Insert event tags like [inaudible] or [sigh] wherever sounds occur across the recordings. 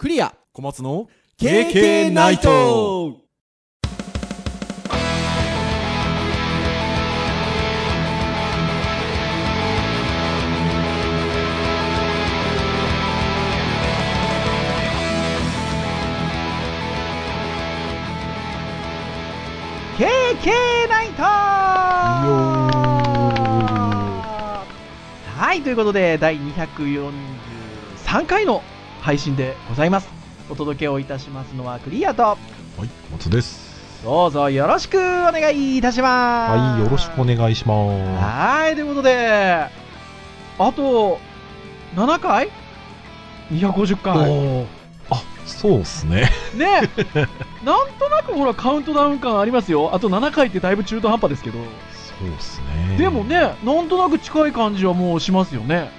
クリア。小松の KK ナイト。ケーケーナイト。はい、ということで、第243回の配信でございます。お届けをいたしますのはクリアと、はい、小松です。どうぞよろしくお願いいたします。はい、よろしくお願いしまはい、ということで、あと、7回 ?250 す。回。あ、そうっすね。ね [laughs] なんとなくほらカウントダウン感ありますよ。あと7回ってだいぶ中途半端ですけど。そうっすね。でもね、なんとなく近い感じはもうしますよね。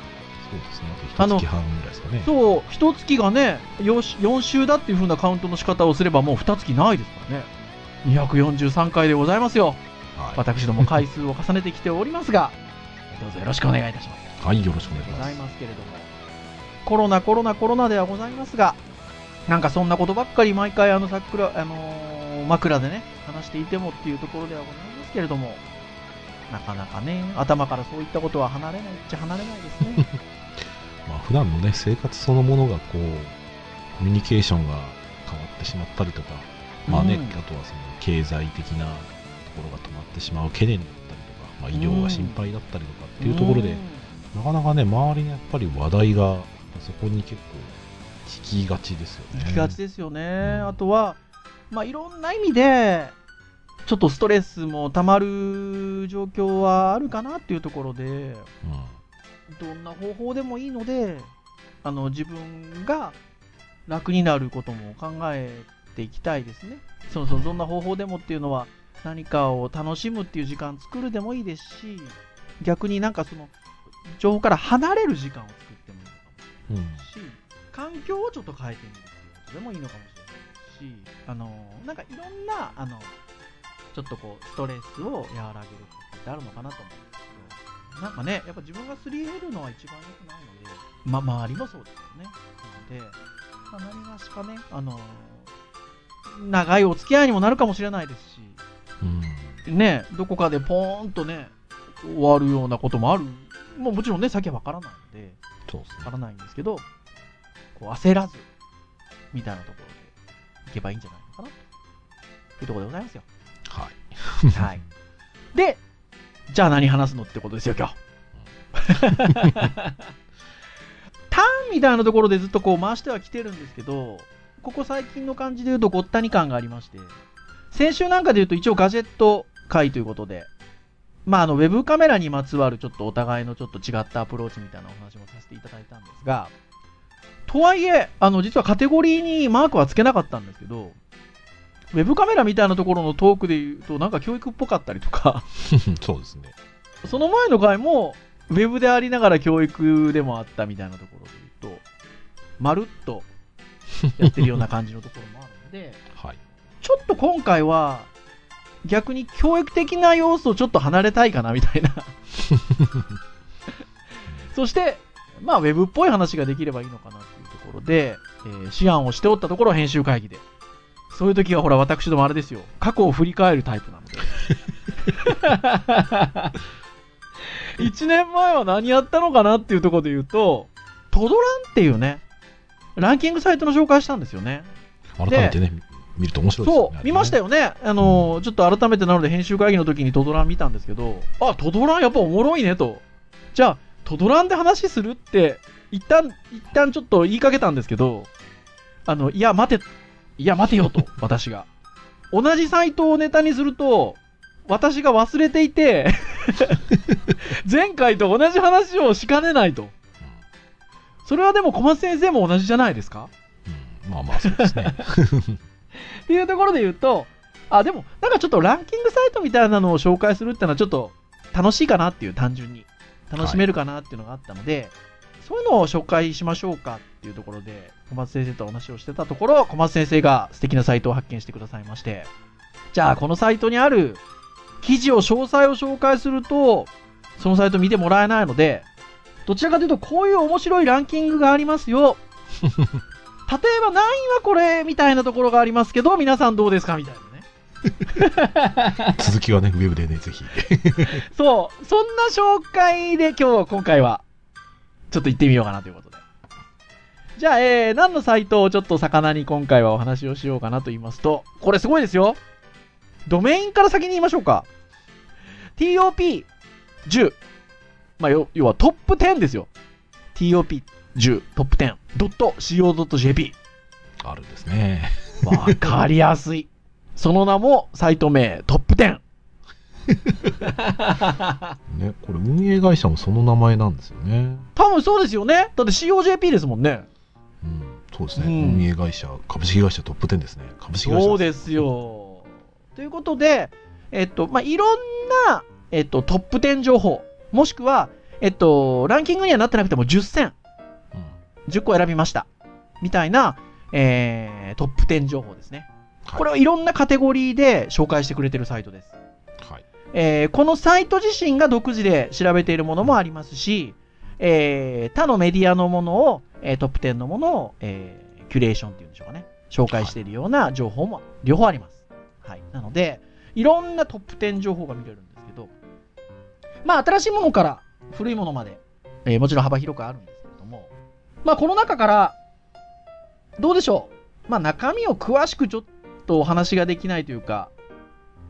そうですね。あと一月半ね。そう、一月がね、よし4週だっていう風なカウントの仕方をすればもう二月ないですからね。243回でございますよ。はい。私ども回数を重ねてきておりますが、どうぞよろしくお願いいたします。はい、よろしくお願いしございます。ますけれども、コロナ、コロナ、コロナではございますが、なんかそんなことばっかり毎回あの桜、あのー枕でね、話していてもっていうところではございますけれども、なかなかね、頭からそういったことは離れないっちゃ離れないですね。[laughs] まあ、普段のね、生活そのものがこう、コミュニケーションが変わってしまったりとか、まあね、うん。あとはその経済的なところが止まってしまう懸念だったりとか、まあ、医療が心配だったりとかっていうところで、なかなかね、周りにやっぱり話題が、そこに結構、聞きがちですよね。行きがちですよね。うん。あとは、まあ、いろんな意味で、ちょっとストレスもたまる状況はあるかなっていうところで、うんどんな方法でもいいので、あの自分が楽になることも考えていきたいですね。そうそう、どんな方法でもっていうのは、何かを楽しむっていう時間作るでもいいですし、逆になんかその、情報から離れる時間を作ってもいいのかもうんし、環境をちょっと変えてみるっていうことでもいいのかもしれないし、あの、なんかいろんな、あの、ちょっとこう、ストレスを和らげるってあるのかなと思うなんかね、やっぱ自分がすり減るのは一番良くないので、ま、周りもそうですよね。なので、まあ、何がしかね、あの、長いお付き合いにもなるかもしれないですし、うんね、どこかでポーンとね、終わるようなこともある。もうもちろんね、先はわからないので、そうですねわからないんですけど、こう焦らず、みたいなところでいけばいいんじゃないのかな、というところでございますよ。はい。はい。で、じゃあ何話すのってことですよ、今日。ターンみたいなところでずっとこう回してはきてるんですけど、ここ最近の感じで言うとごったに感がありまして、先週なんかで言うと一応ガジェット会ということで、まああのウェブカメラにまつわるちょっとお互いのちょっと違ったアプローチみたいなお話もさせていただいたんですが、とはいえ、あの実はカテゴリーにマークはつけなかったんですけど、ウェブカメラみたいなところのトークで言うとなんか教育っぽかったりとか、[laughs] そうですね。その前の回も、ウェブでありながら教育でもあったみたいなところで言うと、まるっとやってるような感じのところもあるので、[laughs] はい。ちょっと今回は、逆に教育的な要素をちょっと離れたいかなみたいな。[laughs] そして、まあ、ウェブっぽい話ができればいいのかなっていうところで、えー思案をしておったところ、編集会議で。そういう時は、ほら、私どもあれですよ。過去を振り返るタイプなので。[laughs] 1年前は何やったのかなっていうところで言うと、トドランっていうね、ランキングサイトの紹介したんですよね。改めてね、見ると面白いですよね。そう、見ましたよ。よね。あのーちょっと改めてなので編集会議の時にトドラン見たんですけど、あ、トドランやっぱおもろいねと。じゃあ、トドランで話するって、一旦、一旦ちょっと言いかけたんですけど、あの、いや、待て、いや、待てよと、[laughs] 私が。同じサイトをネタにすると、私が忘れていて、[laughs] 前回と同じ話をしかねないと。それはでも小松先生も同じじゃないですか？うんまあまあ、そうですね。[laughs] っていうところで言うと、あ、でも、なんかちょっとランキングサイトみたいなのを紹介するってのはちょっと楽しいかなっていう、単純に。楽しめるかなっていうのがあったので、そういうのを紹介しましょうかっていうところで、小松先生とお話をしてたところ、小松先生が素敵なサイトを発見してくださいまして、じゃあ、このサイトにある記事を詳細を紹介すると、そのサイト見てもらえないので、どちらかというと、こういう面白いランキングがありますよ。[laughs] 例えば何位はこれみたいなところがありますけど、皆さんどうですかみたいなね。[laughs] 続きはね、ウェブでね、ぜひ。[laughs] そう、そんな紹介で今日、今回は、ちょっと行ってみようかなということで。じゃあ、えー、何のサイトをちょっと魚に今回はお話をしようかなと言いますと、これすごいですよ。ドメインから先に言いましょうか。TOP10。まあ、要はトップ10ですよ。TOP10 トップ 10.co.jp。あるんですね。[laughs] わかりやすい。その名もサイト名トップ10。[laughs] ね、これ運営会社もその名前なんですよね。多分そうですよね。だって COJP ですもんね。うん、そうですね、うん運営会社、株式会社トップ10ですね。株式会社そうですよ。ということで、えっと、まあ、いろんな、えっと、トップ10情報、もしくは、えっと、ランキングにはなってなくても10選、うん10個選びました。みたいな、えー、トップ10情報ですね。はいこれをいろんなカテゴリーで紹介してくれてるサイトです。はい。えーこのサイト自身が独自で調べているものもありますし、えー他のメディアのものを、えートップ10のものを、えキュレーションっていうんでしょうかね。紹介しているような情報も両方あります。はい。なので、いろんなトップ10情報が見れるんですけど、まあ、新しいものから古いものまで、えもちろん幅広くあるんですけれども、まあ、この中から、どうでしょう。まあ、中身を詳しくちょっとお話ができないというか、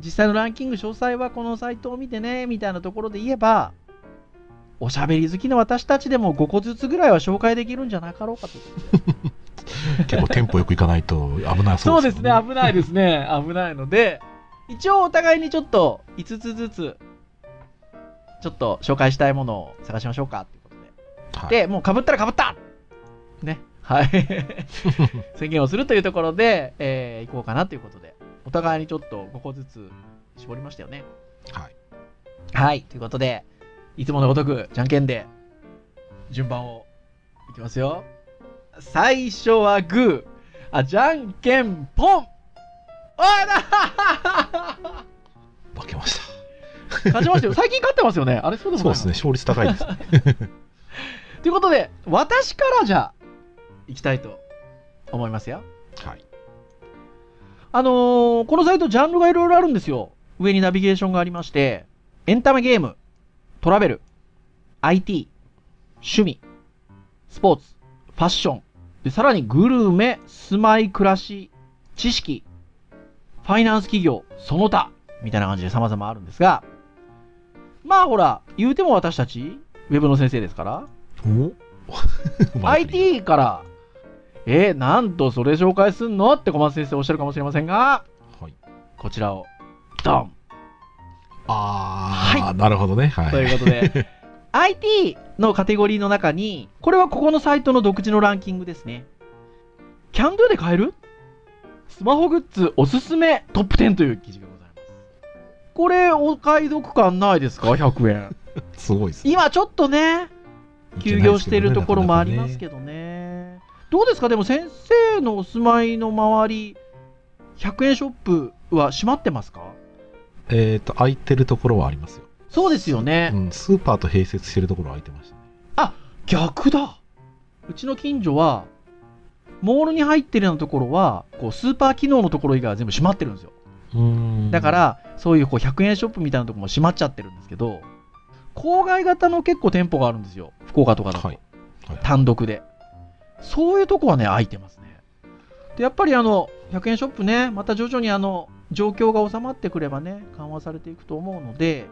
実際のランキング詳細はこのサイトを見てね、みたいなところで言えば、おしゃべり好きな私たちでも5個ずつぐらいは紹介できるんじゃなかろうかと。[laughs] 結構テンポよくいかないと危なそそううですよですね、危ないですね。[laughs] 危ないので、一応お互いにちょっと5つずつ、ちょっと紹介したいものを探しましょうかっていうことで。はいで、もう被ったら被ったね。はい。[laughs] 宣言をするというところで、えー、行こうかなということで、お互いにちょっと5個ずつ絞りましたよね。はい。はい。ということで、いつものごとく、じゃんけんで、順番を、いきますよ。最初はグー。あ、じゃんけんぽんおいだ負 [laughs] けました。勝ちましたよ。最近勝ってますよね。あれそうですね、勝率高いですね。[laughs] ということで、私からじゃあ、いきたいと思いますよ。はい。あのーこのサイトジャンルがいろいろあるんですよ。上にナビゲーションがありまして、エンタメゲーム、トラベル、IT、趣味、スポーツ、ファッション、で、さらにグルメ、住まい、暮らし、知識、ファイナンス企業、その他、みたいな感じで様々あるんですが、まあほら、言うても私たち、ウェブの先生ですから、お？[laughs] IT から、えー、なんとそれ紹介すんの？って小松先生おっしゃるかもしれませんが、はい。こちらを、ドンあー、はなるほどね。はい。ということで、[laughs] IT のカテゴリーの中に、これはここのサイトの独自のランキングですね。キャンドゥで買える？スマホグッズおすすめトップ10という記事がございます。これ、お買い得感ないですか ?100 円。[laughs] すごいですね。今ちょっとね、休業しているところもありますど。けどね。どうですか？でも先生のお住まいの周り、100円ショップは閉まってますか？えっと、空いてるところはありますよ。そうですよね。うん、スーパーと併設してるところは空いてましたね。逆だうちの近所は、モールに入ってるようなところは、こうスーパー機能のところ以外は全部閉まってるんですよ。だか、ら、そういうこう100円ショップみたいなところも閉まっちゃってるんですけど、郊外型の結構店舗があるんですよ。福岡とかだと。はい。はい単独で。そういうとこはね、空いてますね。で、やっぱりあの、100円ショップね、また徐々にあの、状況が収まってくればね、緩和されていくと思うので、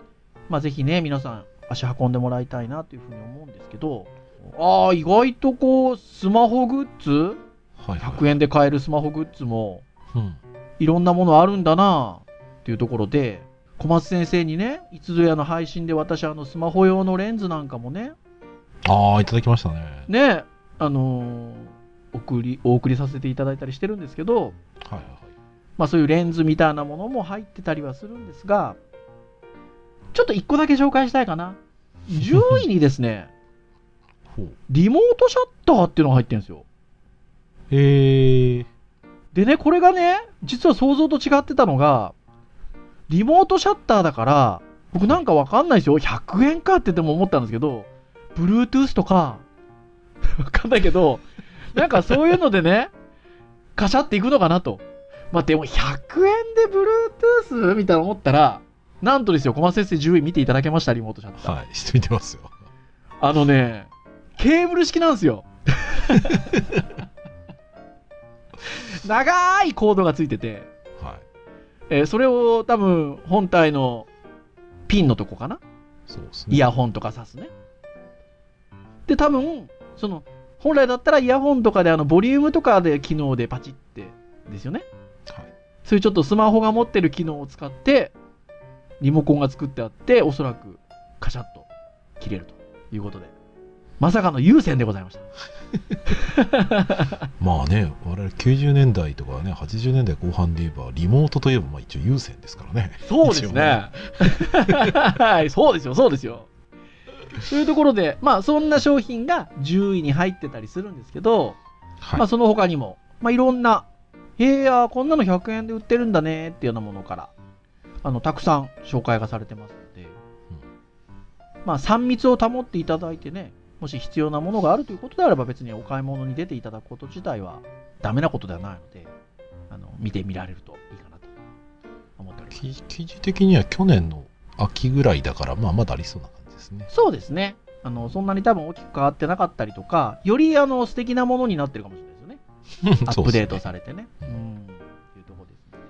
まあぜひね、皆さん足運んでもらいたいなというふうに思うんですけど、ああ、意外とこう、スマホグッズはい、はい。100円で買えるスマホグッズも、うん。いろんなものあるんだなっていうところで、小松先生にね、いつぞやの配信で私、あの、スマホ用のレンズなんかもね、あー、いただきましたね。ね、あのー送り、お送りさせていただいたりしてるんですけど、はいはいはい。まあそういうレンズみたいなものも入ってたりはするんですが、ちょっと一個だけ紹介したいかな。10位にですね。[laughs] リモートシャッターっていうのが入ってるんですよ。えー、でね、これがね、実は想像と違ってたのが、リモートシャッターだから、僕なんかわかんないですよ。100円かってでも思ったんですけど、Bluetooth とか、[laughs] わかんないけど、なんかそういうのでね、カシャっていくのかなと。まあ、でも100円で Bluetooth みたいな思ったら、なんとですよ、コマ先生10位見ていただけました、リモートチャット。はい、してみてますよ。あのね、ケーブル式なんですよ。長いコードがついてて、はい。えーそれを多分本体のピンのとこかな？そうですね。イヤホンとか挿すね。で、多分、その、本来だったらイヤホンとかであの、ボリュームとかで機能でパチって、ですよね。はい。そういうちょっとスマホが持ってる機能を使って、リモコンが作ってあって、おそらくカシャッと切れるということで。まさかの有線でございました。[laughs] まあね、我々90年代とかね、80年代後半で言えば、リモートといえば、まあ一応有線ですからね。そうですね。[laughs] はい、そうですよ、そうですよ。というところで、まあそんな商品が10位に入ってたりするんですけど、はい。まあその他にも、まあいろんな、へえやこんなの100円で売ってるんだねっていうようなものから、あの、たくさん紹介がされてますので、まあ3密を保っていただいてね、もし必要なものがあるということであれば別にお買い物に出ていただくこと自体はダメなことではないので、あの、見てみられるといいかなと思っております。記記事的には去年の秋ぐらいだから、まあまだありそうなですね。そうですね。あの、そんなに多分大きく変わってなかったりとか、よりあの、素敵なものになってるかもしれないですよね。[laughs] アップデートされてね。ううんいうところですので、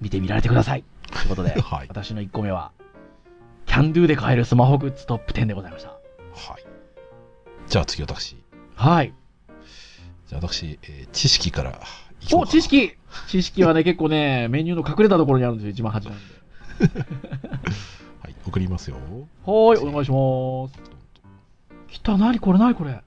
見てみられてください。ということで、[laughs] はい。私の1個目は、CanDo で買えるスマホグッズトップ10でございました。はい。じゃあ次私。はい。じゃあ私、えー知識からお、か知識知識はね、結構ね、メニューの隠れたところにあるんですよ、一番端なんで。[laughs] はい、送りますよ。はーい、お願いします。来た、なにこれ、なにこれ。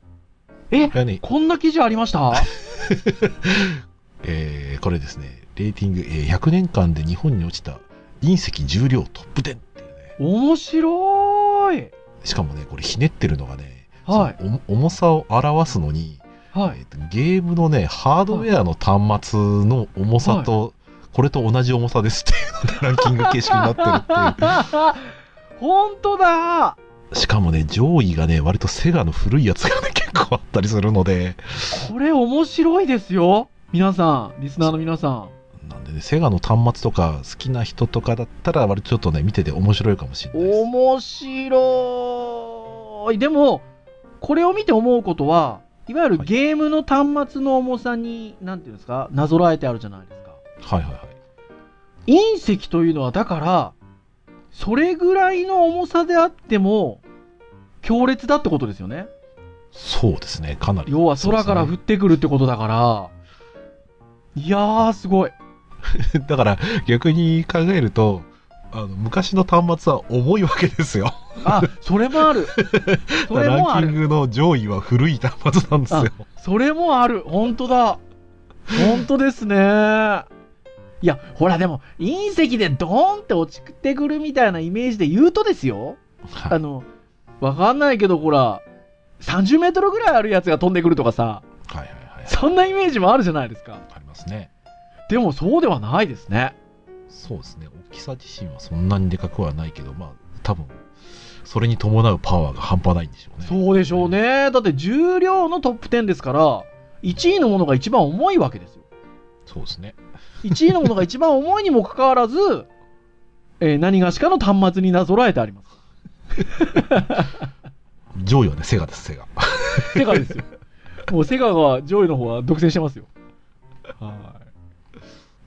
えこんな記事ありました？[laughs] えーこれですね、レーティング、えー100年間で日本に落ちた隕石重量トップ10っていうね。面白い。しかもね、これひねってるのがね、はい重さを表すのに、はいえ。ーとゲームのね、ハードウェアの端末の重さと、これと同じ重さですっていうランキング形式になってるってい [laughs] 本当だう。しかもね、上位がね、割とセガの古いやつがね、[laughs] 結構あったりするので、これ面白いですよ皆さんリスナーの皆さんなんでね、セガの端末とか好きな人とかだったら、割とちょっとね、見てて面白いかもしれないです。面白いでもこれを見て思うことはいわゆるはいゲームの端末の重さに、なんていうんですかなぞらえてあるじゃないですかはいはいはい。隕石というのはだからそれぐらいの重さであっても強烈だってことですよねそうですね、かなり。要は空から降ってくるってことだから、いやーすごい [laughs] だから逆に考えると、あの昔の端末は重いわけですよ。あそれもある [laughs] それもあるランキングの上位は古い端末なんですよ。それもある。本当だ。本当ですね。いや、ほら、でも、隕石でドーンって落ちてくるみたいなイメージで言うとですよ。はいあの、わかんないけど、ほら、30メートルぐらいあるやつが飛んでくるとかさ、はいはいはい。そんなイメージもあるじゃないですか。ありますね。でも、そうではないですね。そうですね。大きさ自身はそんなにでかくはないけど、まあ、多分、それに伴うパワーが半端ないんでしょうね。そうでしょうね。だって、重量のトップ10ですから、1位のものが一番重いわけですよ。そうですね。1位のものが一番重いにもかかわらず、えー何がしかの端末になぞらえてあります。[laughs] 上位はね、セガです、セガ。[laughs] セガですよ。もうセガが上位の方は独占してますよ。は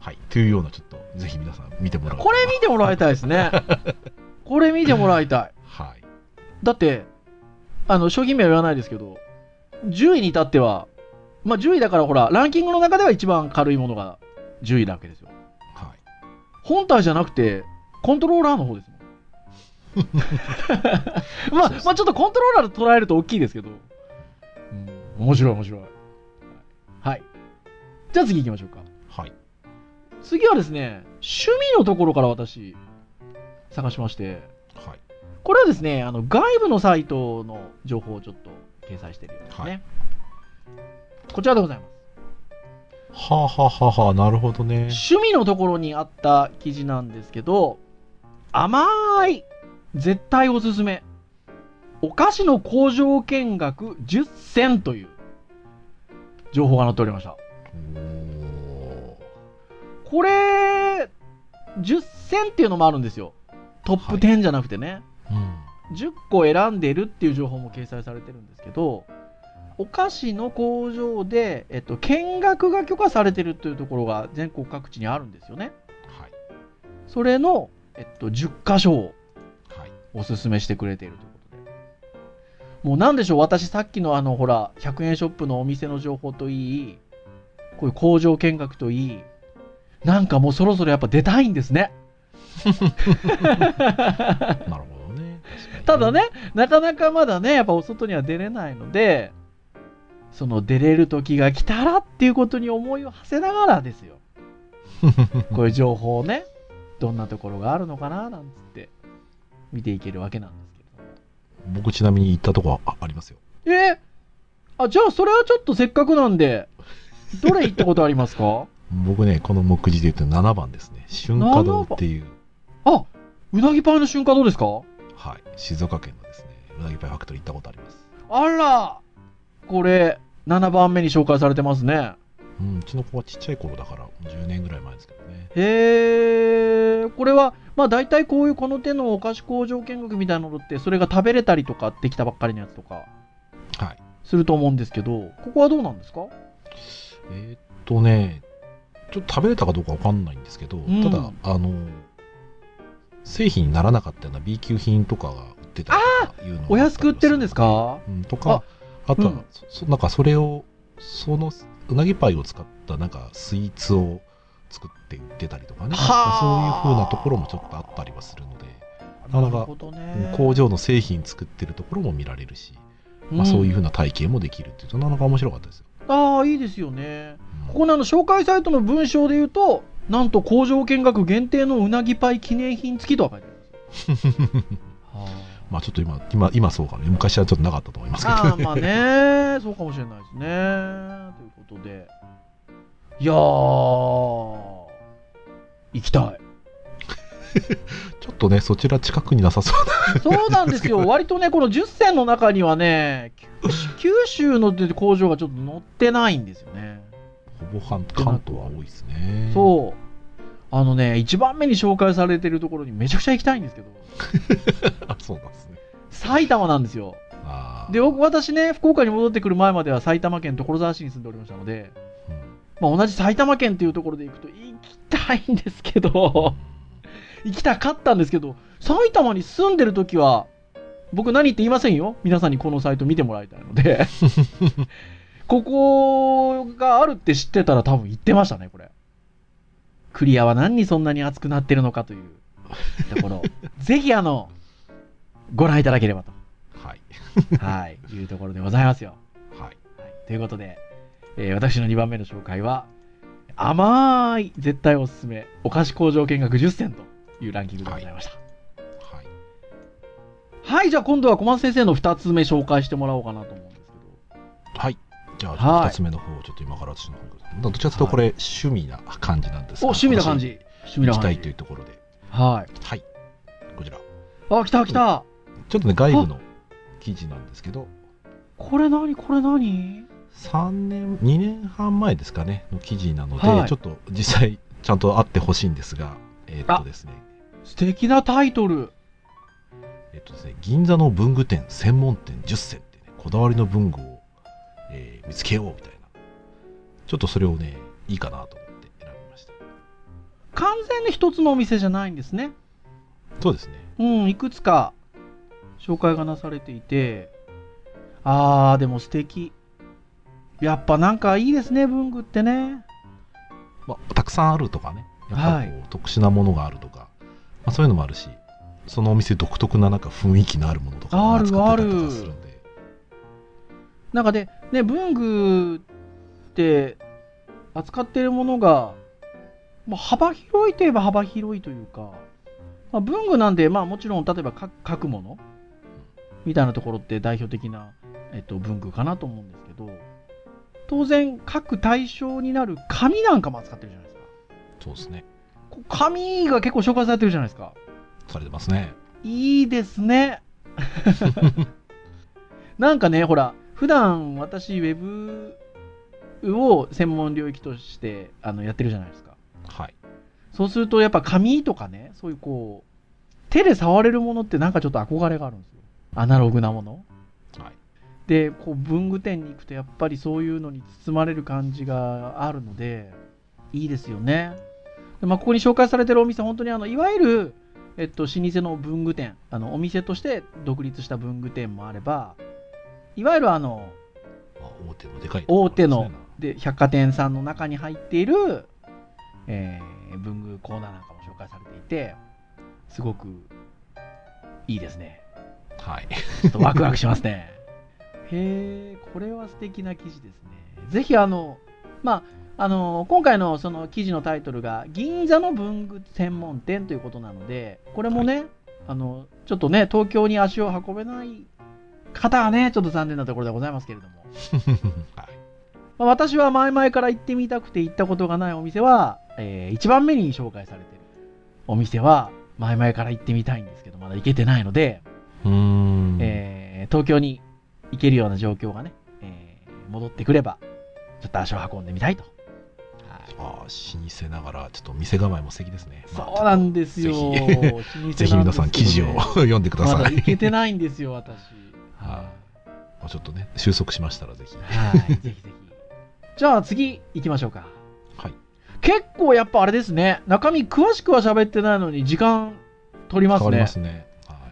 はい。というような、ちょっと、ぜひ皆さん見てもらうい。これ見てもらいたいですね。これ見てもらいたい。[laughs] はい。だって、あの、商品名は言わないですけど、10位に至っては、まあ10位だからほら、ランキングの中では一番軽いものが10位なわけですよ。はい。本体じゃなくて、コントローラーの方ですもん。[laughs] まあ、まあちょっとコントローラーと捉えると大きいですけど。うん、面白い面白い。はい。じゃあ次行きましょうか。はい。次はですね、趣味のところから私、探しまして、はい。これはですね、あの外部のサイトの情報をちょっと掲載しているようですね。はいこちらでございます。はあ、はあはあはあ、なるほどね。趣味のところにあった記事なんですけど、甘い絶対おすすめ。お菓子の工場見学10選という情報が載っておりました。これ、10選っていうのもあるんですよ。トップ10じゃなくてね。うん。10個選んでるっていう情報も掲載されてるんですけど、お菓子の工場で、えっと、見学が許可されてるというところが全国各地にあるんですよね。はい。それの、えっと、10箇所をはい。おすすめしてくれているということで。もうなんでしょう、私さっきのあの、ほら、100円ショップのお店の情報といい、こういう工場見学といい、なんかもうそろそろやっぱ出たいんですね。[laughs] なるほどね。ただね、、なかなかまだね、やっぱお外には出れないので、その出れる時が来たらっていうことに思いを馳せながらですよ。[laughs] こういう情報をね、どんなところがあるのかななんつって見ていけるわけなんですけど。僕ちなみに行ったとこはあありますよ。え？あ、じゃあそれはちょっとせっかくなんで、どれ行ったことありますか？僕ね、この目次で言うと7番ですね。春華堂っていう、あ、うなぎパイの瞬間どうですか？はい、静岡県のですね、うなぎパイファクトリー行ったことあります。あらこれ、7番目に紹介されてますね。うん、うちの子はちっちゃい頃だから、10年ぐらい前ですけどね。へえ、これは、まあ大体こういうこの手のお菓子工場見学みたいなのって、それが食べれたりとかできたばっかりのやつとか、はい。すると思うんですけど、ここはどうなんですか？えーっとね、ちょっと食べれたかどうかわかんないんですけど、んただ、あの、製品にならなかったような B 級品とかが売ってたりとかいうのがお安く売ってるんですか？うん、とか、あとは、うん。なんかそれを、そのうなぎパイを使ったなんかスイーツを作って売ってたりとかね、はあ。そういう風なところもちょっとあったりはするので、なかなかね工場の製品作ってるところも見られるし、まあ、そういう風な体験もできるっていうと、なかなか面白かったですよ。ああ、いいですよね。うん。ここのあの紹介サイトの文章で言うと、なんと工場見学限定のうなぎパイ記念品付きとは書いてあるんです。よ。[laughs] はまあちょっと今、今、今そうかね。昔はちょっとなかったと思いますけど、ああーまあね、[laughs] そうかもしれないですね。ということで。いやー、行きたい。[laughs] ちょっとね、そちら近くになさそうな。そうなんですよ。[laughs] 割とね、この10選の中にはね、九州の工場がちょっと載ってないんですよね。ほぼ半関東は多いですね。そう。あのね、一番目に紹介されてるところにめちゃくちゃ行きたいんですけど、あ、そうなんですね。埼玉なんですよ。で、僕私ね、福岡に戻ってくる前までは埼玉県所沢市に住んでおりましたので、うんまあ、同じ埼玉県っていうところで行くと行きたいんですけど、行きたかったんですけど、埼玉に住んでる時は、僕何って言いませんよ。皆さんにこのサイト見てもらいたいので。[laughs] ここがあるって知ってたら多分行ってましたね、これ。クリアは何にそんなに熱くなってるのかというところ。[laughs] ぜひあの、ご覧いただければと。はい。はい、いうところでございますよ。はい。はい、ということで、えー私の2番目の紹介は、甘い絶対おすすめ、お菓子工場見学10選というランキングでございました。はい。はい、じゃあ今度は小松先生の2つ目紹介してもらおうかなと思うんですけはい。じゃあ、はい二つ目の方をちょっと今から私の方。どっちかというとこれ、趣味な感じなんですど。お、が趣味な感。じ。趣味な感じ。私行きたいというところで。はい。はい。こちら。あ、来た来た。ちょっとね、外部の記事なんですけど、これ何？これ何？3年、2年半前ですかね、の記事なので、はいちょっと実際、ちゃんとあってほしいんですが、えーっとですね、素敵なタイトル。えっとですね、銀座の文具店専門店10選ってね、こだわりの文具を、えー見つけようみたいな。ちょっとそれをね、いいかなと思って選びました。完全に一つのお店じゃないんですね。そうですね。うん、いくつか紹介がなされていて、あー、でも素敵。やっぱなんかいいですね、文具ってね。まあ、たくさんあるとかね、やっぱこう、はい。特殊なものがあるとか、まあ、そういうのもあるし、そのお店独特ななんか雰囲気のあるものとかもある扱ってたりとかするなんかで、ね、文具って扱ってるものが、まあ、幅広いといえば幅広いというか、まあ、文具なんで、まあもちろん例えば書書くものみたいなところって代表的な、えっと、文具かなと思うんですけど、当然書く対象になる紙なんかも扱ってるじゃないですか。そうですね。こ紙が結構紹介されてるじゃないですか。されてますね。いいですね。[laughs] なんかね、ほら、普段私、ウェブを専門領域としてあのやってるじゃないですか。はい。そうするとやっぱ紙とかね、そういうこう、手で触れるものってなんかちょっと憧れがあるんですよ。アナログなもの。はい。で、こう文具店に行くとやっぱりそういうのに包まれる感じがあるので、いいですよね。でまあ、ここに紹介されてるお店、本当にあの、いわゆる、えっと、老舗の文具店、あの、お店として独立した文具店もあれば、いわゆるあの、まあ、大手のでかい、大手の、で、百貨店さんの中に入っている、えー、文具コーナーなんかも紹介されていて、すごくいいですね。はい。ちょっとワクワクしますね。[laughs] へえ、これは素敵な記事ですね。ぜひあの、まあ、あの、今回のその記事のタイトルが、銀座の文具専門店ということなので、これもね、あの、ちょっとね、東京に足を運べない方はね、ちょっと残念なところでございますけれども、[laughs] はい。まあ、私は前々から行ってみたくて行ったことがないお店は、え1番目に紹介されてるお店は、前々から行ってみたいんですけど、まだ行けてないので。えー東京に行けるような状況がね、えー戻ってくれば、ちょっと足を運んでみたいと。ああ、老舗ながら、ちょっと店構えも素敵ですね。まあそうなんですよ。ぜひ皆さん記事を読んでください。まだ行けてないんですよ、私。はいまあちょっとね、収束しましたらぜひ。はい。[laughs] ぜひぜひ。じゃあ次行きましょうか。はい。結構やっぱあれですね。中身詳しくは喋ってないのに時間取りますね変わりま。すね。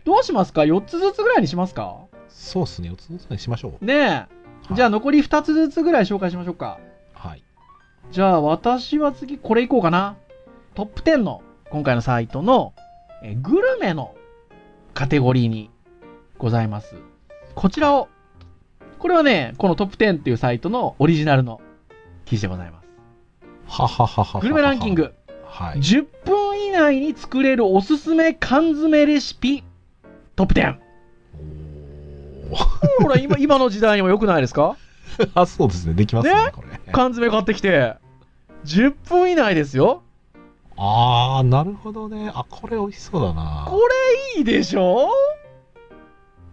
はい。どうしますか ?4 つずつぐらいにしますか？そうですね、4つずつにしましょう。ねえ。はいじゃあ残り2つずつぐらい紹介しましょうか。はい。じゃあ私は次これいこうかな。トップ10の今回のサイトのえーグルメのカテゴリーにございます。こちらを、これはね、このトップ10っていうサイトのオリジナルの記事でございます。はははは。グルメランキン。グ。はい。10分以内に作れるおすすめ缶詰レシピトップ10。おーほら、今、[laughs] 今の時代にも良くないですか？あ、そうですね、できますね、ね？これ。缶詰買ってきて。10分以内ですよ。あー、なるほどね。あ、これ美味しそうだな。これいいでしょ？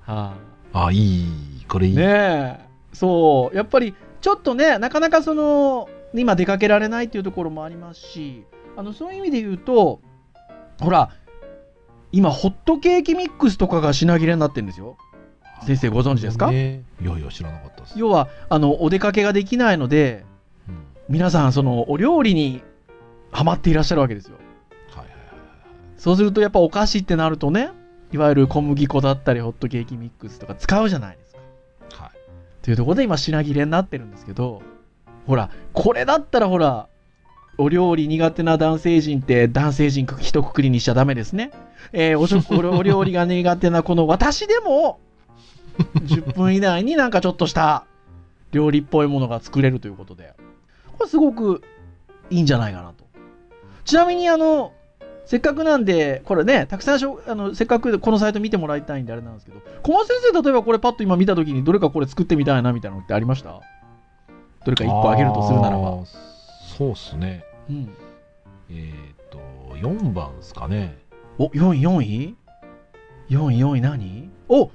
はあ、いい。これいい。い。ねえ。そう。やっぱり、ちょっとね、なかなかその、今出かけられないっていうところもありますし、あの、そういう意味で言うと、ほら、今、ホットケーキミックスとかが品切れになってるんですよ。先生ご存知ですか？ねいやいや、知らなかったです。要は、あの、お出かけができないので、うん皆さん、その、お料理にハマっていらっしゃるわけですよ。はいはいはいそうすると、やっぱお菓子ってなるとね、いわゆる小麦粉だったり、ホットケーキミックスとか使うじゃないですか。はい。はい。というところで今品切れになってるんですけど、ほら、これだったらほら、お料理苦手な男性陣って男性陣一括りにしちゃダメですね。えーお食 [laughs] お料理が苦手なこの私でも、10分以内になんかちょっとした料理っぽいものが作れるということで、これすごくいいんじゃないかなと。ちなみにあの、せっかくなんで、これね、たくさんしょあの、せっかくこのサイト見てもらいたいんであれなんですけど、小松先生、例えばこれパッと今見たときに、どれかこれ作ってみたいなみたいなのってありました？どれか1個あげるとするならば。そうっすね。うん。えっ、と、4番ですかね。お、4位、4位 ?4 位、4位何？お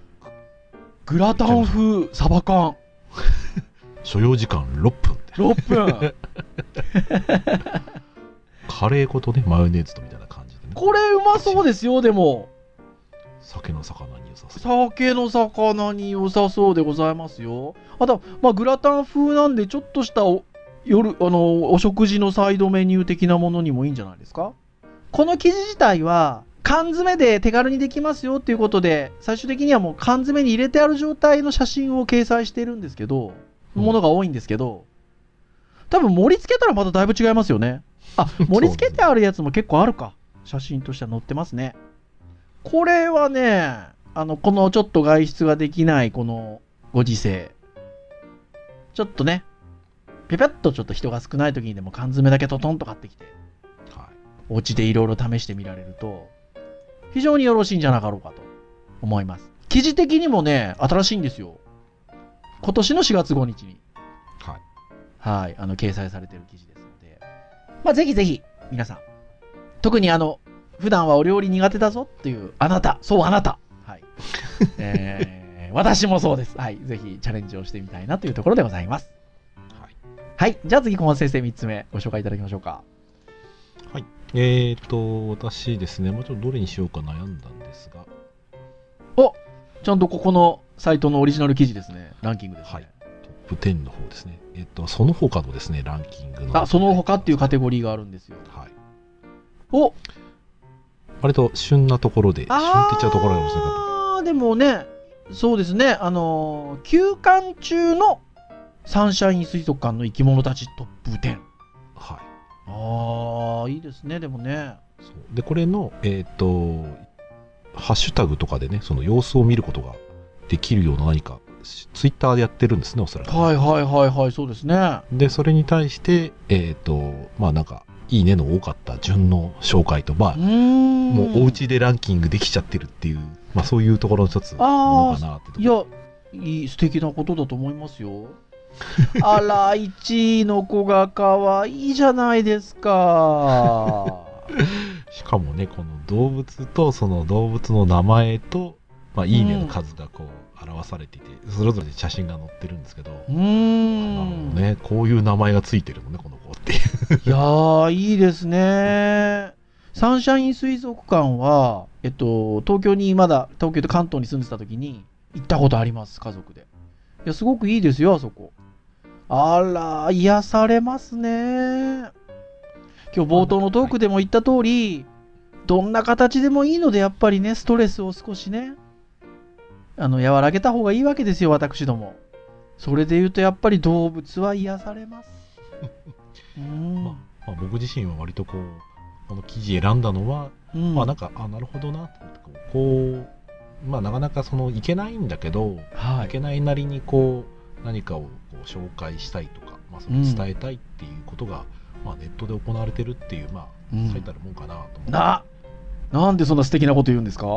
グラタン風サバ缶。[laughs] 所要時間6分って。6分。[laughs] カレー粉とね、マヨネーズとみたいな感じでね。これうまそうですよ、でも。酒の魚に良さそう。酒の魚に良さそうでございますよ。あと、まあ、グラタン風なんで、ちょっとしたお夜、あの、お食事のサイドメニュー的なものにもいいんじゃないですか？この記事自体は、缶詰で手軽にできますよっていうことで、最終的にはもう缶詰に入れてある状態の写真を掲載してるんですけど、うんものが多いんですけど、多分盛り付けたらまただいぶ違いますよね。あ、[laughs] 盛り付けてあるやつも結構あるか。写真としては載ってますね。これはね、あの、このちょっと外出ができないこのご時世、ちょっとね、ぴぴゃっとちょっと人が少ない時にでも缶詰だけトトンと買ってきて、はい。お家でいろいろ試してみられると、非常によろしいんじゃなかろうかと思います。記事的にもね、新しいんですよ。今年の4月5日に、はい。はい、あの、掲載されてる記事ですので、まあ、ぜひぜひ、皆さん、特にあの、普段はお料理苦手だぞっていう、あなた、そうあなた、はい。[laughs] えー、私もそうです。はい、ぜひチャレンジをしてみたいなというところでございます。はい。はい、じゃあ次、小松先生3つ目、ご紹介いただきましょうか。えっ、と、私ですね、もうちょっとどれにしようか悩んだんですが、ちゃんとここのサイトのオリジナル記事ですね。ランキングですね。はいトップ10の方ですね。えっ、と、その他のですね、ランキングの。あ、その他っていうカテゴリーがあるんですよ。はい。お割と旬なところで、旬って言っちゃうところが面白かっあーでもね、そうですね、あのー休館中のサンシャイン水族館の生き物たちトップ10。た。はい。ああ、いいですね、でもね。で、これの、えっ、と、ハッシュタグとかでね、その様子を見ることができるような何か、ツイッターでやってるんですね、おそらく。はいはいはいはい、そうですね。で、それに対して、えっ、と、まあなんか、いいねの多かった順の紹介と、まあ。もうお家でランキングできちゃってるっていう、まあそういうところの一つものかなっていや、いい、素敵なことだと思いますよ。あら、1位の子が可愛いじゃないですか。[laughs] しかもね、この動物とその動物の名前と、まあいいねの数がこう表されていて、それぞれ写真が載ってるんですけど、うん。ね、こういう名前がついてるのね、この子っていう。いやー、いいですね。サンシャイン水族館は、えっと、東京にまだ、東京と関東に住んでた時に行ったことあります、家族で。いや、すごくいいですよ、あそこ。あら、癒されますね。今日冒頭のトークでも言った通り、どんな形でもいいので、やっぱりね、ストレスを少しね、あの、和らげた方がいいわけですよ、私ども。それで言うと、やっぱり動物は癒されます。[laughs] うん。ままあ、僕自身は割とこう、この記事選んだのは、うんまあなんか、あ、なるほどなこう、まあなかなかその、いけないんだけど、はいいけないなりにこう、何かをこう紹介したいとか、まあその伝えたいっていうことが、まあネットで行われてるっていう、まあ、うん最たるもんかなと思って。な、なんでそんな素敵なこと言うんですか？[laughs]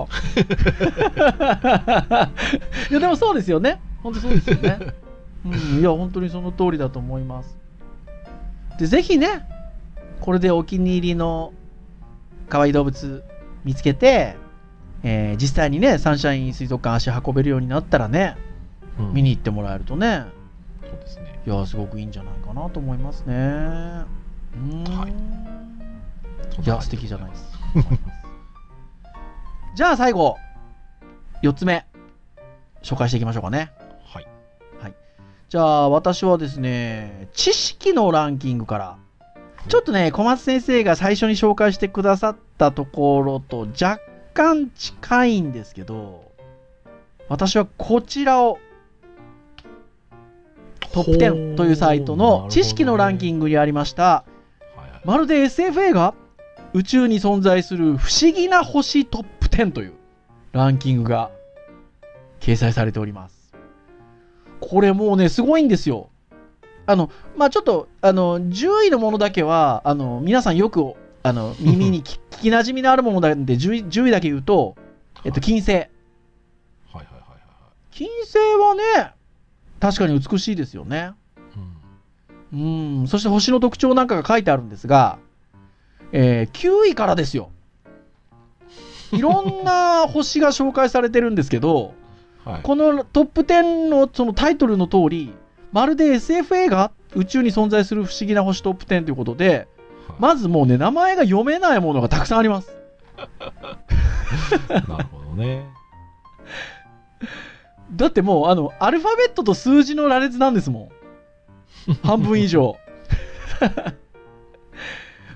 いや、でもそうですよね。本当そうですよね。うん、いや、本当にその通りだと思います。で、ぜひね、これでお気に入りの可愛い動物見つけて、えー実際にね、サンシャイン水族館足運べるようになったらね、うん見に行ってもらえるとね、そうですね。いや、すごくいいんじゃないかなと思いますね。うん。はいいや、素敵じゃないですか。[laughs] じゃあ最後、4つ目、紹介していきましょうかね。はい。じゃあ私はですね、知識のランキングから、ちょっとね、小松先生が最初に紹介してくださったところと若干近いんですけど、私はこちらをトップ10というサイトの知識のランキンングにありました、はいはいまるで SF 映画宇宙に存在する不思議な星トップ10というランキングが掲載されております。これもうね、すごいんですよ。あの、まあ、ちょっと、あの、10位のものだけは、あの、皆さんよく、あの、耳に聞 [laughs] 聞き馴染みのあるものなんで10位、10位だけ言うと、えっと、金星。はいはいはいはい金星はね、確かに美しいですよね。はい。うんうん、そして星の特徴なんかが書いてあるんですが、えー9位からですよ。いろんな星が紹介されてるんですけど、はい。このトップ10のそのタイトルの通り、まるで SF 映画宇宙に存在する不思議な星トップ10ということで、まずもうね、名前が読めないものがたくさんあります。[laughs] なるほどね。だってもう、あの、アルファベットと数字の羅列なんですもん。[laughs] 半分以上。[laughs]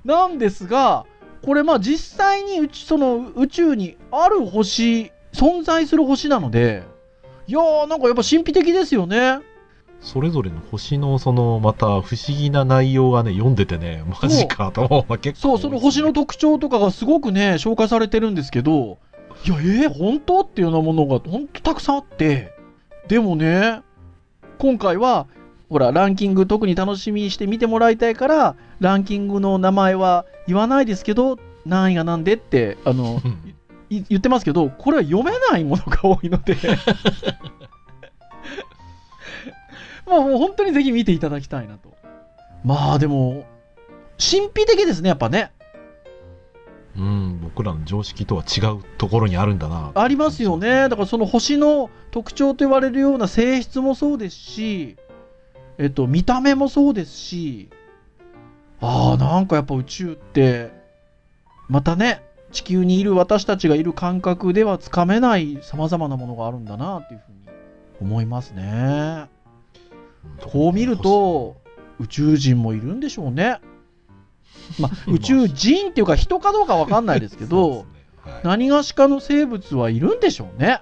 なんですが、これまあ実際に宇宙その宇宙にある星、存在する星なので、いやーなんかやっぱ神秘的ですよね。それぞれの星のそのまた不思議な内容がね読んでてねマジかと思うの結構そう、その星の特徴とかがすごくね、紹介されてるんですけど、いや、えー、本当っていうようなものが本当たくさんあって、でもね、今回は、ほら、ランキング特に楽しみにして見てもらいたいから、ランキングの名前は言わないですけど、何位がなんでって、あの、言ってますけど、これは読めないものが多いので、[laughs] もうもう本当にぜひ見ていただきたいなと。まあでも、神秘的ですね、やっぱね。うん僕らの常識とは違うところにあるんだなありますよね。だからその星の特徴と言われるような性質もそうですし、えっと、見た目もそうですし、ああ、なんかやっぱ宇宙ってまたね、地球にいる私たちがいる感覚ではつかめない様々なものがあるんだなっていうふうに思いますね。こう見ると、宇宙人もいるんでしょうね。まあ、宇宙人っていうか人かどうかわかんないですけど、すねはい何がしかの生物はいるんでしょうね。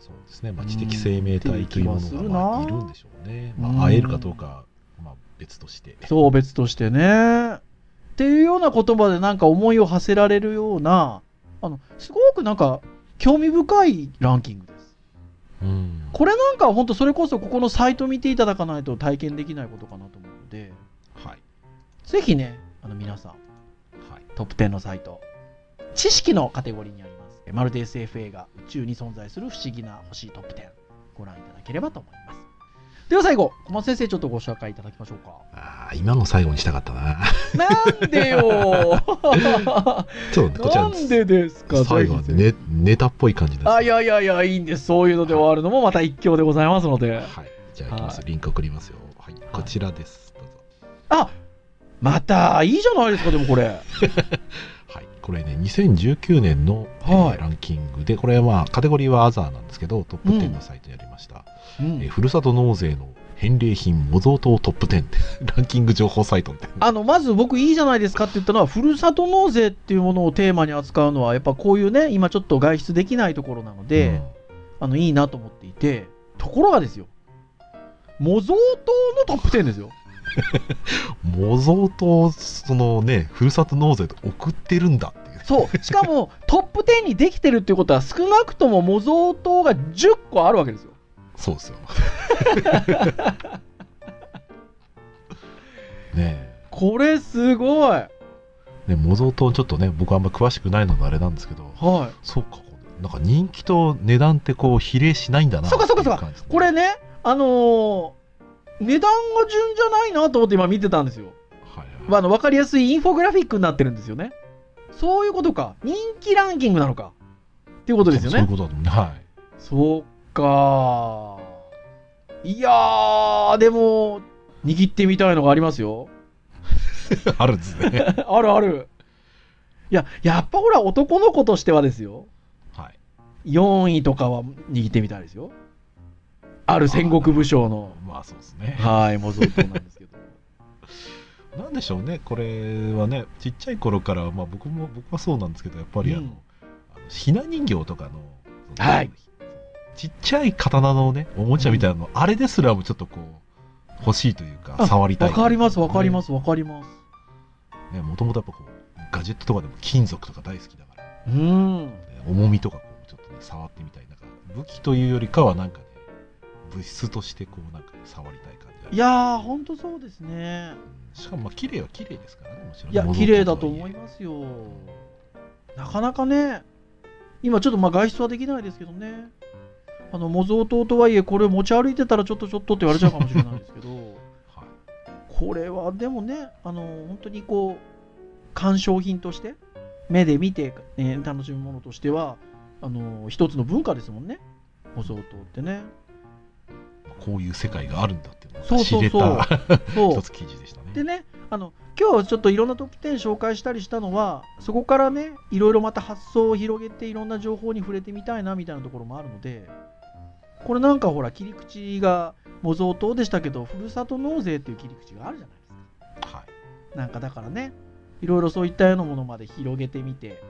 そうですね、まあ、知的生命体というものがいるんでしょうね。うんまあ、会えるかどうか、まあ、別として。そう、別としてね。っていうような言葉でなんか思いを馳せられるような、あの、すごくなんか興味深いランキングです。うんこれなんかは本当それこそここのサイト見ていただかないと体験できないことかなと思うので、はい。ぜひね、あの皆さん、はい。トップ10のサイト、知識のカテゴリーにあります。まるで SF 映画、宇宙に存在する不思議な星トップ10、ご覧いただければと思います。では最後、小松先生ちょっとご紹介いただきましょうか。ああ、今の最後にしたかったな。なんでよちょっとこちらなんでですか最後はぜひぜねネタっぽい感じです。あ、いやいやいや、いいんです。そういうので終わるのもまた一興でございますので。はい。じゃあ、いきます。はリンク送りますよ。はい。こちらです。どうぞ。あまた、いいじゃないですか、でもこれ。[laughs] はい。これね、2019年の、えーはいランキングで、これはまあ、カテゴリーはアザーなんですけど、トップ10のサイトにありました。うんえーふるさと納税の返礼品模造刀トップ10 [laughs] ランキング情報サイトみたいな。あの、まず僕いいじゃないですかって言ったのは、ふるさと納税っていうものをテーマに扱うのは、やっぱこういうね、今ちょっと外出できないところなので、あの、いいなと思っていて、ところがですよ、模造刀のトップ10ですよ。う [laughs] ん模造刀、そのね、ふるさと納税で送ってるんだっていう。そう。しかも、[laughs] トップ10にできてるっていうことは、少なくとも模造刀が10個あるわけですよ。そうですよ。[laughs] ねこれすごい。え。ね、模造刀ちょっとね、僕あんま詳しくないのであれなんですけど、はい。そうか、なんか人気と値段ってこう比例しないんだなそうかそうかそうかこれね、あのー値段が順じゃないなと思って今見てたんですよ。はいはいまあ、あの分かりやすいインフォグラフィックになってるんですよね。そういうことか。人気ランキングなのか。っていうことですよね。そういうことだと思うね。はい。そうか。いやー、でも、握ってみたいのがありますよ。[laughs] あるんですね。[laughs] あるある。いや、やっぱほら、男の子としてはですよ。はい。4位とかは握ってみたいですよ。ある戦国武将の、[laughs] まあそうですね。はい、模造刀なんですけど。[laughs] なんでしょうね、これはね、ちっちゃい頃から、まあ僕も、僕はそうなんですけど、やっぱりあの、うんあのひな人形とかの、はいちっちゃい刀のね、おもちゃみたいなの、あれですらもちょっとこう、欲しいというか、あ触りたい、わかります、わかります、わかります。ね。もともとやっぱこう、ガジェットとかでも金属とか大好きだから、うん。ね重みとかこう、ちょっとね、触ってみたい。なんか、武器というよりかはなんかね、物質としてこう、なんか、ね、触りたい感じがいやー、ほんとそうですね。しかも、まあ、綺麗は綺麗ですからね、もちろん。いや、物綺麗だと思いますよ。なかなかね、今ちょっとまあ外出はできないですけどね。あの模造刀とはいえ、これ持ち歩いてたらちょっとちょっとって言われちゃうかもしれないですけど、[laughs] はいこれはでもね、あの本当にこう、鑑賞品として、目で見て、えー楽しむものとしては、あの一つの文化ですもんね、模造刀ってね。こういう世界があるんだっていうのを知れた [laughs] 一つ記事でしたね。でね、あの今日ちょっといろんなトップ10紹介したりしたのは、そこからね、いろいろまた発想を広げて、いろんな情報に触れてみたいなみたいなところもあるので、これなんかほら、切り口が模造刀でしたけど、ふるさと納税っていう切り口があるじゃないですか。はいなんかだからね、いろいろそういったようなものまで広げてみて、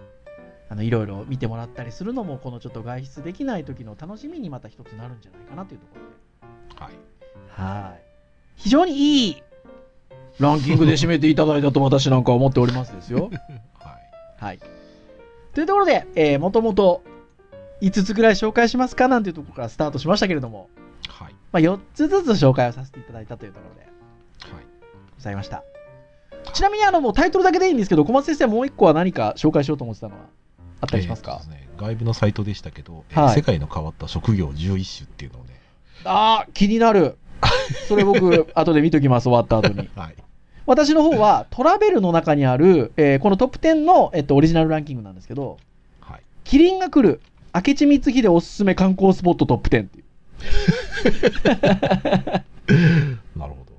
あのいろいろ見てもらったりするのも、このちょっと外出できない時の楽しみにまた一つなるんじゃないかなというところで。はいはい。非常にいいランキングで締めていただいたと私なんか思っておりますですよ。[laughs] はいはい。というところで、えー、もともと5つぐらい紹介しますかなんていうところからスタートしましたけれども、はいまあ、4つずつ紹介をさせていただいたというところではいございました。ちなみにあのもうタイトルだけでいいんですけど、小松先生もう1個は何か紹介しようと思ってたのはあったりしますか、えーすね外部のサイトでしたけど、えーはい世界の変わった職業11種っていうのをね、ああ、気になる。[laughs] それ僕、後で見ときます、終わった後に。[laughs] はい、私の方はトラベルの中にある、えーこのトップ10の、えっと、オリジナルランキングなんですけど、はい、キリンが来る明智光秀おすすめ観光スポットトップ10っていう。[laughs] なるほど。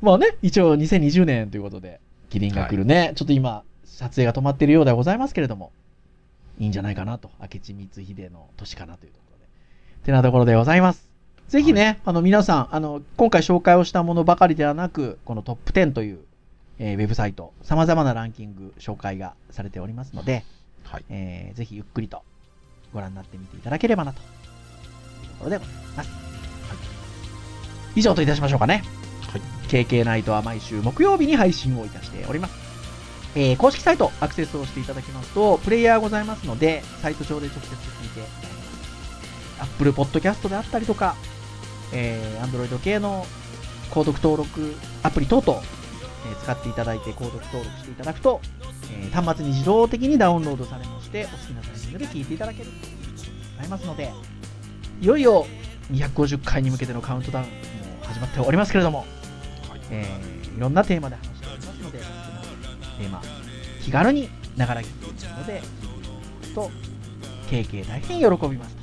まあね、一応2020年ということで、キリンが来るね。ちょっと今、撮影が止まっているようではございますけれども、いいんじゃないかなと。明智光秀の年かなというと。てなところでございます。ぜひね、あの皆さん、あの、今回紹介をしたものばかりではなく、このトップ10という、えーウェブサイト、様々なランキング紹介がされておりますので、はい。えーぜひゆっくりとご覧になってみていただければなというところでございます。以上といたしましょうかね。はい。KK ナイトは毎週木曜日に配信をいたしております。えー公式サイトアクセスをしていただきますと、プレイヤーがございますので、サイト上で直接聞いて、Apple Podcast であったりとか、えー Android 系の購読登録アプリ等々、えー使っていただいて購読登録していただくと、えー端末に自動的にダウンロードされまして、お好きなタイミングで聞いていただけるということでございますので、いよいよ250回に向けてのカウントダウンも始まっておりますけれども、はい。えーいろんなテーマで話しておりますので、テーマ、気軽にながら聞きするので、聞いていただくと、KK 大変喜びます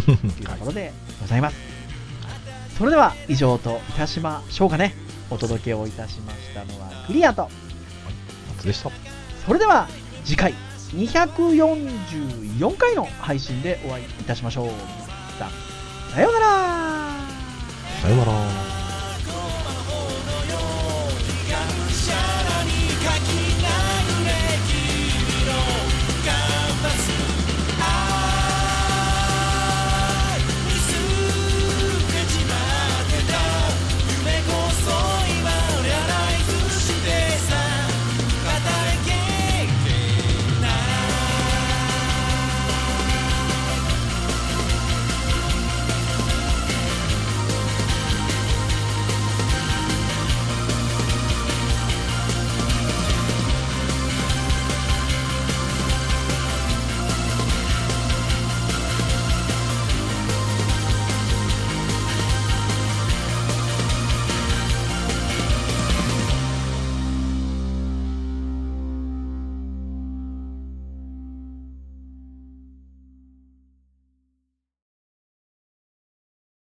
というところでございます。それでは以上といたしましょうかね。お届けをいたしましたのはクリアと、でした。それでは次回244回の配信でお会いいたしましょう。さようならさようなら。